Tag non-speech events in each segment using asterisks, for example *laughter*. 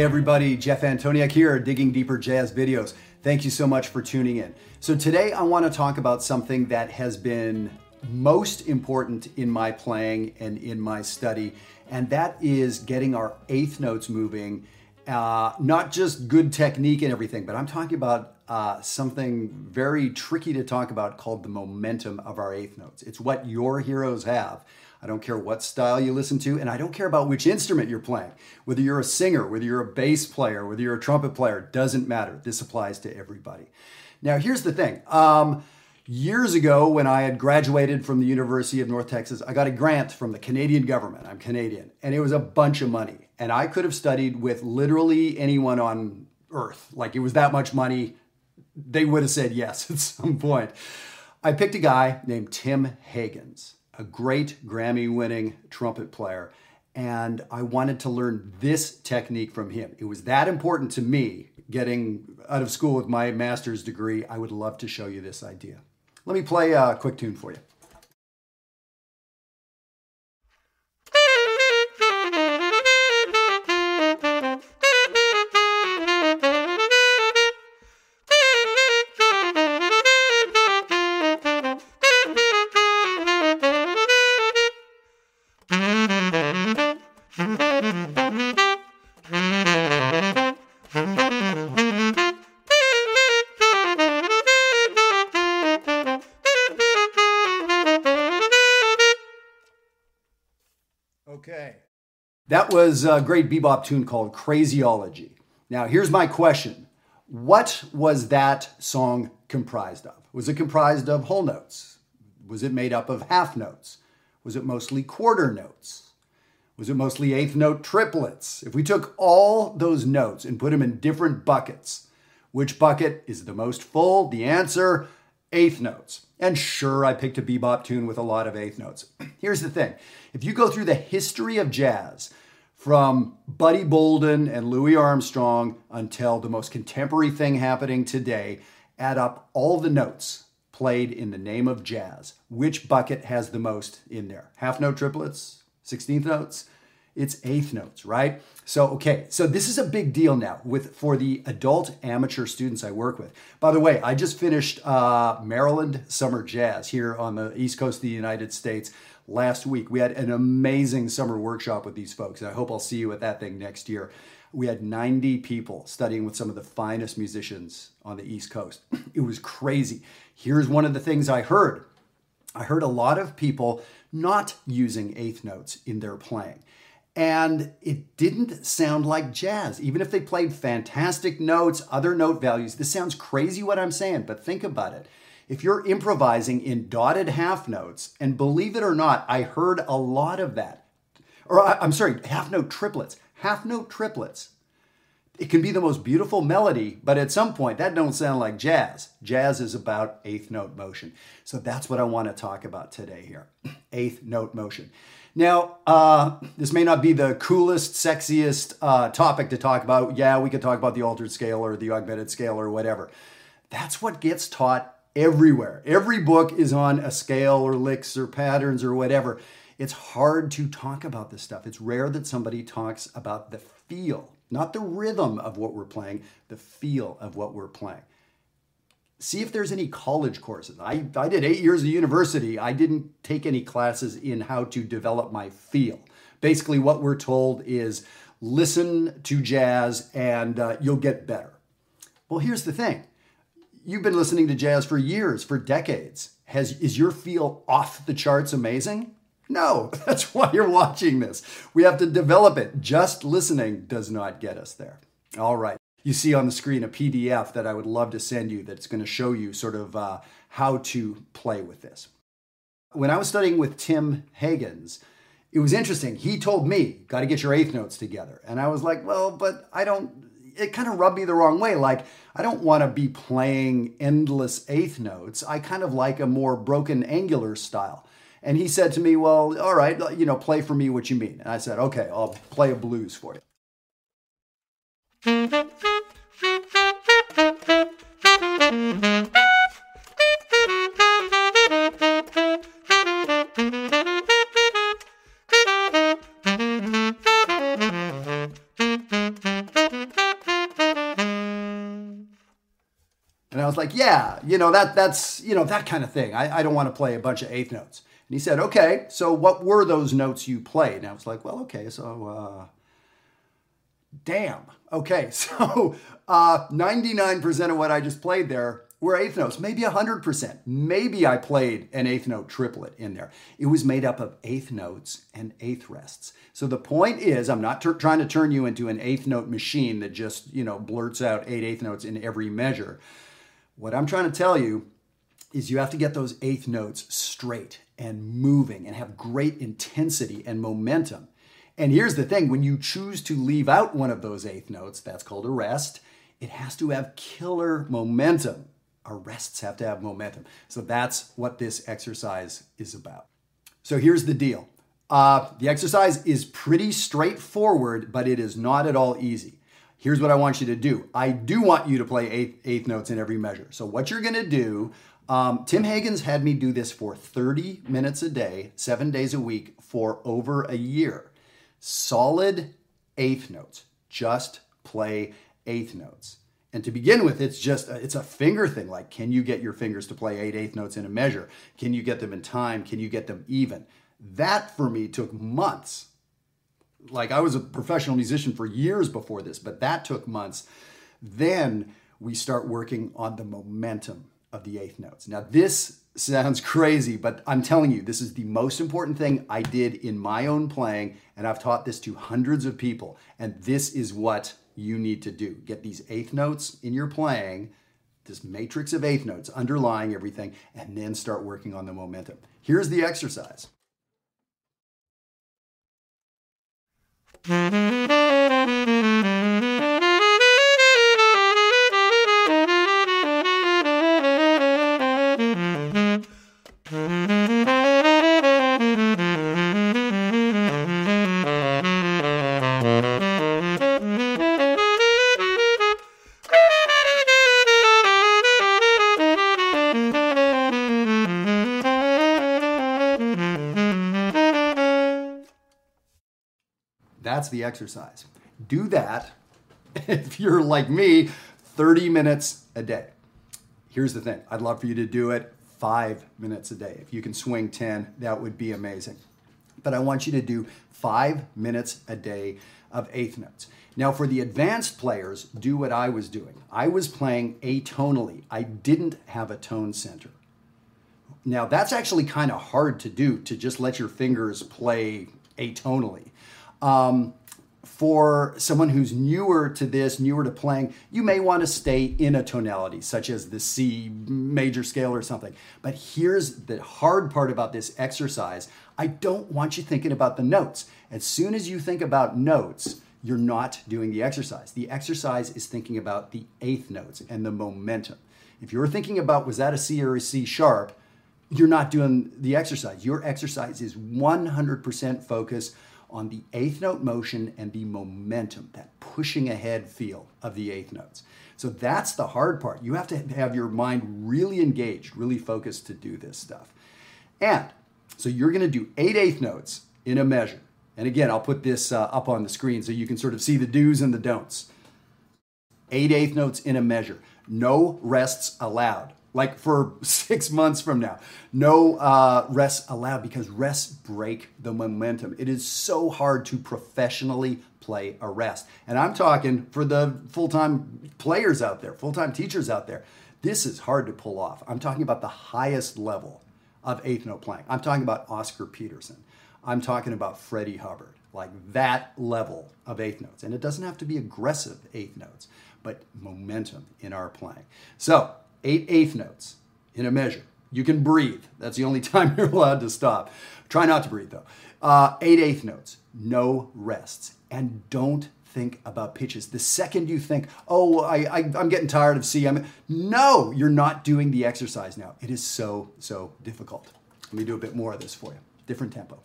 Hey everybody, Jeff Antoniuk here, Digging Deeper Jazz Videos. Thank you so much for tuning in. So today I want to talk about something that has been most important in my playing and in my study, and that is getting our eighth notes moving. Uh, not just good technique and everything, but I'm talking about uh, something very tricky to talk about called the momentum of our eighth notes. It's what your heroes have. I don't care what style you listen to, and I don't care about which instrument you're playing. Whether you're a singer, whether you're a bass player, whether you're a trumpet player, doesn't matter. This applies to everybody. Now, here's the thing. Um, years ago, when I had graduated from the University of North Texas, I got a grant from the Canadian government. I'm Canadian, and it was a bunch of money. And I could have studied with literally anyone on earth. Like it was that much money. They would have said yes *laughs* at some point. I picked a guy named Tim Hagans a great Grammy winning trumpet player. And I wanted to learn this technique from him. It was that important to me getting out of school with my master's degree. I would love to show you this idea. Let me play a quick tune for you. That was a great bebop tune called Crazeology. Now, here's my question What was that song comprised of? Was it comprised of whole notes? Was it made up of half notes? Was it mostly quarter notes? Was it mostly eighth note triplets? If we took all those notes and put them in different buckets, which bucket is the most full? The answer eighth notes. And sure, I picked a bebop tune with a lot of eighth notes. *clears throat* Here's the thing if you go through the history of jazz, from Buddy Bolden and Louis Armstrong until the most contemporary thing happening today, add up all the notes played in the name of jazz. Which bucket has the most in there? Half note triplets, 16th notes, it's eighth notes, right? So, okay, so this is a big deal now with for the adult amateur students I work with. By the way, I just finished uh, Maryland Summer Jazz here on the East Coast of the United States last week. We had an amazing summer workshop with these folks, and I hope I'll see you at that thing next year. We had 90 people studying with some of the finest musicians on the East Coast. *clears throat* It was crazy. Here's one of the things I heard I heard a lot of people not using eighth notes in their playing. And it didn't sound like jazz, even if they played fantastic notes, other note values. This sounds crazy what I'm saying, but think about it. If you're improvising in dotted half notes, and believe it or not, I heard a lot of that. Or I'm sorry, half note triplets. Half note triplets. It can be the most beautiful melody, but at some point that don't sound like jazz. Jazz is about eighth note motion. So that's what I want to talk about today here. *clears throat* Eighth note motion. Now, uh, this may not be the coolest, sexiest uh, topic to talk about. Yeah, we could talk about the altered scale or the augmented scale or whatever. That's what gets taught everywhere. Every book is on a scale or licks or patterns or whatever. It's hard to talk about this stuff. It's rare that somebody talks about the feel, not the rhythm of what we're playing, the feel of what we're playing see if there's any college courses. I, I did eight years of university. I didn't take any classes in how to develop my feel. Basically, what we're told is listen to jazz and uh, you'll get better. Well, here's the thing you've been listening to jazz for years, for decades. Has, is your feel off the charts amazing? No, *laughs* that's why you're watching this. We have to develop it. Just listening does not get us there. All right you see on the screen a PDF that I would love to send you that's going to show you sort of uh, how to play with this. When I was studying with Tim Hagans, it was interesting. He told me, got to get your eighth notes together. And I was like, well, but I don't, it kind of rubbed me the wrong way. Like, I don't want to be playing endless eighth notes. I kind of like a more broken angular style. And he said to me, well, all right, you know, play for me what you mean. And I said, okay, I'll play a blues for you. Like, yeah, you know, that that's, you know, that kind of thing. I, I don't want to play a bunch of eighth notes. And he said, okay, so what were those notes you played? And I was like, well, okay, so, uh, damn. Okay, *laughs* so uh, 99% of what I just played there were eighth notes, maybe 100%. Maybe I played an eighth note triplet in there. It was made up of eighth notes and eighth rests. So the point is, I'm not trying to turn you into an eighth note machine that just, you know, blurts out eight eighth notes in every measure. What I'm trying to tell you is you have to get those eighth notes straight and moving and have great intensity and momentum. And here's the thing when you choose to leave out one of those eighth notes, that's called a rest, it has to have killer momentum. Our rests have to have momentum. So that's what this exercise is about. So here's the deal uh, the exercise is pretty straightforward, but it is not at all easy. Here's what I want you to do. I do want you to play eighth, eighth notes in every measure. So what you're to do, um, Tim Hagans had me do this for 30 minutes a day, seven days a week for over a year. Solid eighth notes. Just play eighth notes. And to begin with, it's just it's a finger thing. Like, can you get your fingers to play eight eighth notes in a measure? Can you get them in time? Can you get them even? That for me took months. Like I was a professional musician for years before this, but that took months. Then we start working on the momentum of the eighth notes. Now, this sounds *laughs* crazy, but I'm telling you, this is the most important thing I did in my own playing, and I've taught this to hundreds of people. And this is what you need to do get these eighth notes in your playing, this matrix of eighth notes underlying everything, and then start working on the momentum. Here's the exercise. Mm-hmm. *laughs* That's the exercise. Do that *laughs* if you're like me, 30 minutes a day. Here's the thing I'd love for you to do it five minutes a day. If you can swing 10, that would be amazing. But I want you to do five minutes a day of eighth notes. Now, for the advanced players, do what I was doing. I was playing atonally, I didn't have a tone center. Now, that's actually kind of hard to do to just let your fingers play atonally. Um, for someone who's newer to this, newer to playing, you may want to stay in a tonality, such as the C major scale or something. But here's the hard part about this exercise I don't want you thinking about the notes. As soon as you think about notes, you're not doing the exercise. The exercise is thinking about the eighth notes and the momentum. If you're thinking about was that a C or a C sharp, you're not doing the exercise. Your exercise is 100% focus on the eighth note motion and the momentum, that pushing ahead feel of the eighth notes. So that's the hard part. You have to have your mind really engaged, really focused to do this stuff. And so you're going to do eight eighth notes in a measure. And again, I'll put this uh, up on the screen so you can sort of see the do's and the don'ts. Eight eighth notes in a measure. No rests allowed like for *laughs* six months from now. No uh, rests allowed because rests break the momentum. It is so hard to professionally play a rest. And I'm talking for the full time players out there, full time teachers out there. This is hard to pull off. I'm talking about the highest level of eighth note playing. I'm talking about Oscar Peterson. I'm talking about Freddie Hubbard, like that level of eighth notes. And it doesn't have to be aggressive eighth notes, but momentum in our playing. So eight eighth notes in a measure. You can breathe. That's the only *laughs* time you're allowed to stop. Try not to breathe though. Uh, eight eighth notes, no rests, and don't think about pitches. The second you think, oh, I, I, am getting tired of C, I'm, no, you're not doing the exercise now. It is so, so difficult. Let me do a bit more of this for you. Different tempo.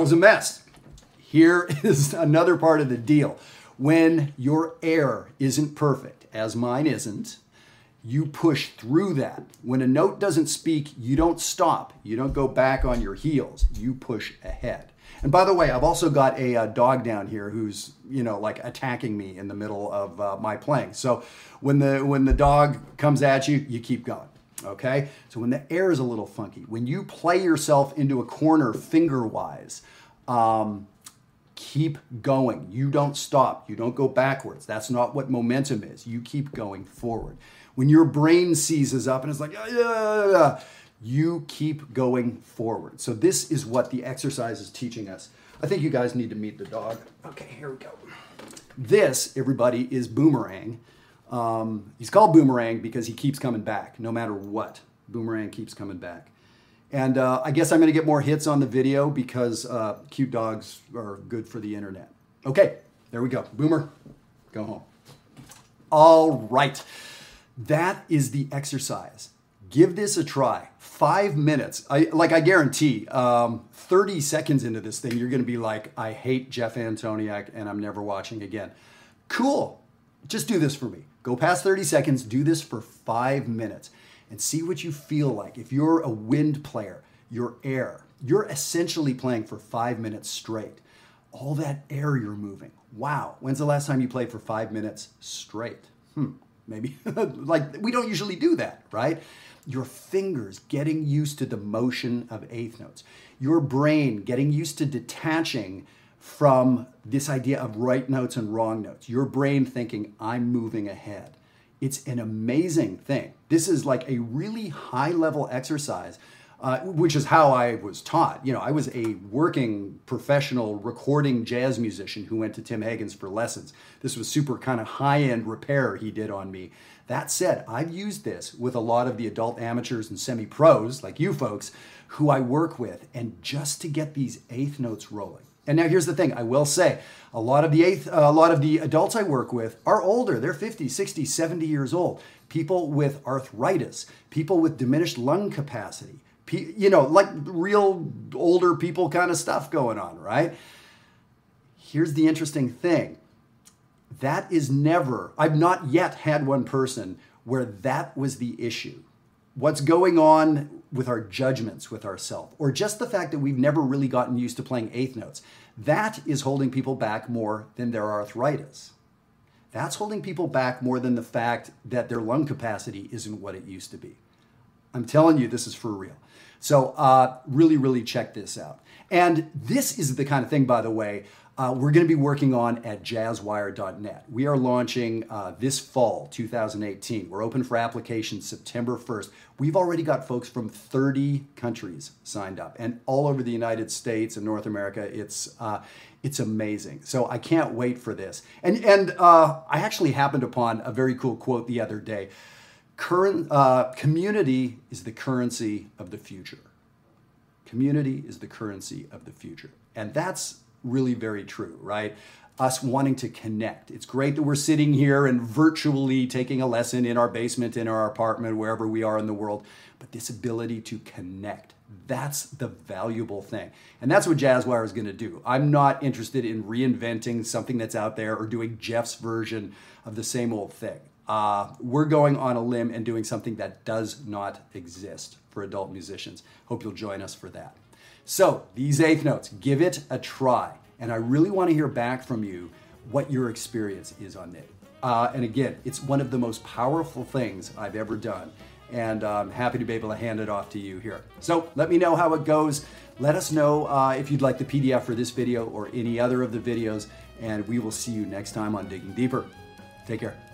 Was a mess. Here *laughs* is another part of the deal. When your air isn't perfect, as mine isn't, you push through that. When a note doesn't speak, you don't stop. You don't go back on your heels. You push ahead. And by the way, I've also got a, uh, dog down here who's you know like attacking me in the middle of uh, my playing. So when the when the dog comes at you, you keep going. Okay. So when the air is a little funky, when you play yourself into a corner finger wise, um, keep going. You don't stop. You don't go backwards. That's not what momentum is. You keep going forward. When your brain seizes up and it's like, yeah, yeah, yeah, you keep going forward. So, this is what the exercise is teaching us. I think you guys need to meet the dog. Okay, here we go. This, everybody, is Boomerang. Um, he's called Boomerang because he keeps coming back no matter what. Boomerang keeps coming back. And uh, I guess I'm going to get more hits on the video because uh, cute dogs are good for the internet. Okay, there we go. Boomer, go home. All right. That is the exercise. Give this a try. Five minutes. I like. I guarantee. Um, Thirty seconds into this thing, you're going to be like, "I hate Jeff Antoniuk, and I'm never watching again." Cool. Just do this for me. Go past 30 seconds. Do this for five minutes, and see what you feel like. If you're a wind player, you're air. You're essentially playing for five minutes straight. All that air you're moving. Wow. When's the last time you played for five minutes straight? Hmm maybe *laughs* like we don't usually do that, right? Your fingers getting used to the motion of eighth notes. Your brain getting used to detaching from this idea of right notes and wrong notes. Your brain thinking, I'm moving ahead. It's an amazing thing. This is like a really high level exercise uh, which is how I was taught. You know, I was a working professional recording jazz musician who went to Tim Hagans for lessons. This was super kind of high end repair he did on me. That said, I've used this with a lot of the adult amateurs and semi pros like you folks who I work with, and just to get these eighth notes rolling. And now here's the thing I will say a lot of the eighth, uh, a lot of the adults I work with are older. They're 50, 60, 70 years old. People with arthritis, people with diminished lung capacity you know, like real older people kind of stuff going on, right? Here's the interesting thing that is never, I've not yet had one person where that was the issue. What's going on with our judgments with ourselves, or just the fact that we've never really gotten used to playing eighth notes, that is holding people back more than their arthritis. That's holding people back more than the fact that their lung capacity isn't what it used to be. I'm telling you, this is for real. So uh, really, really check this out. And this is the kind of thing, by the way, uh, we're going to be working on at jazzwire.net. We are launching uh, this fall, 2018. We're open for applications September 1st. We've already got folks from 30 countries signed up, and all over the United States and North America. It's uh, it's amazing. So I can't wait for this. And and uh, I actually happened upon a very cool quote the other day. Current, uh, community is the currency of the future. Community is the currency of the future. And that's really very true, right? Us wanting to connect. It's great that we're sitting here and virtually taking a lesson in our basement, in our apartment, wherever we are in the world. But this ability to connect, that's the valuable thing. And that's what Jazzwire is going to do. I'm not interested in reinventing something that's out there or doing Jeff's version of the same old thing uh, we're going on a limb and doing something that does not exist for adult musicians. Hope you'll join us for that. So, these eighth notes, give it a try. And I really want to hear back from you what your experience is on it. Uh, and again, it's one of the most powerful things I've ever done. And I'm happy to be able to hand it off to you here. So let me know how it goes. Let us know uh, if you'd like the PDF for this video or any other of the videos. And we will see you next time on Digging Deeper. Take care.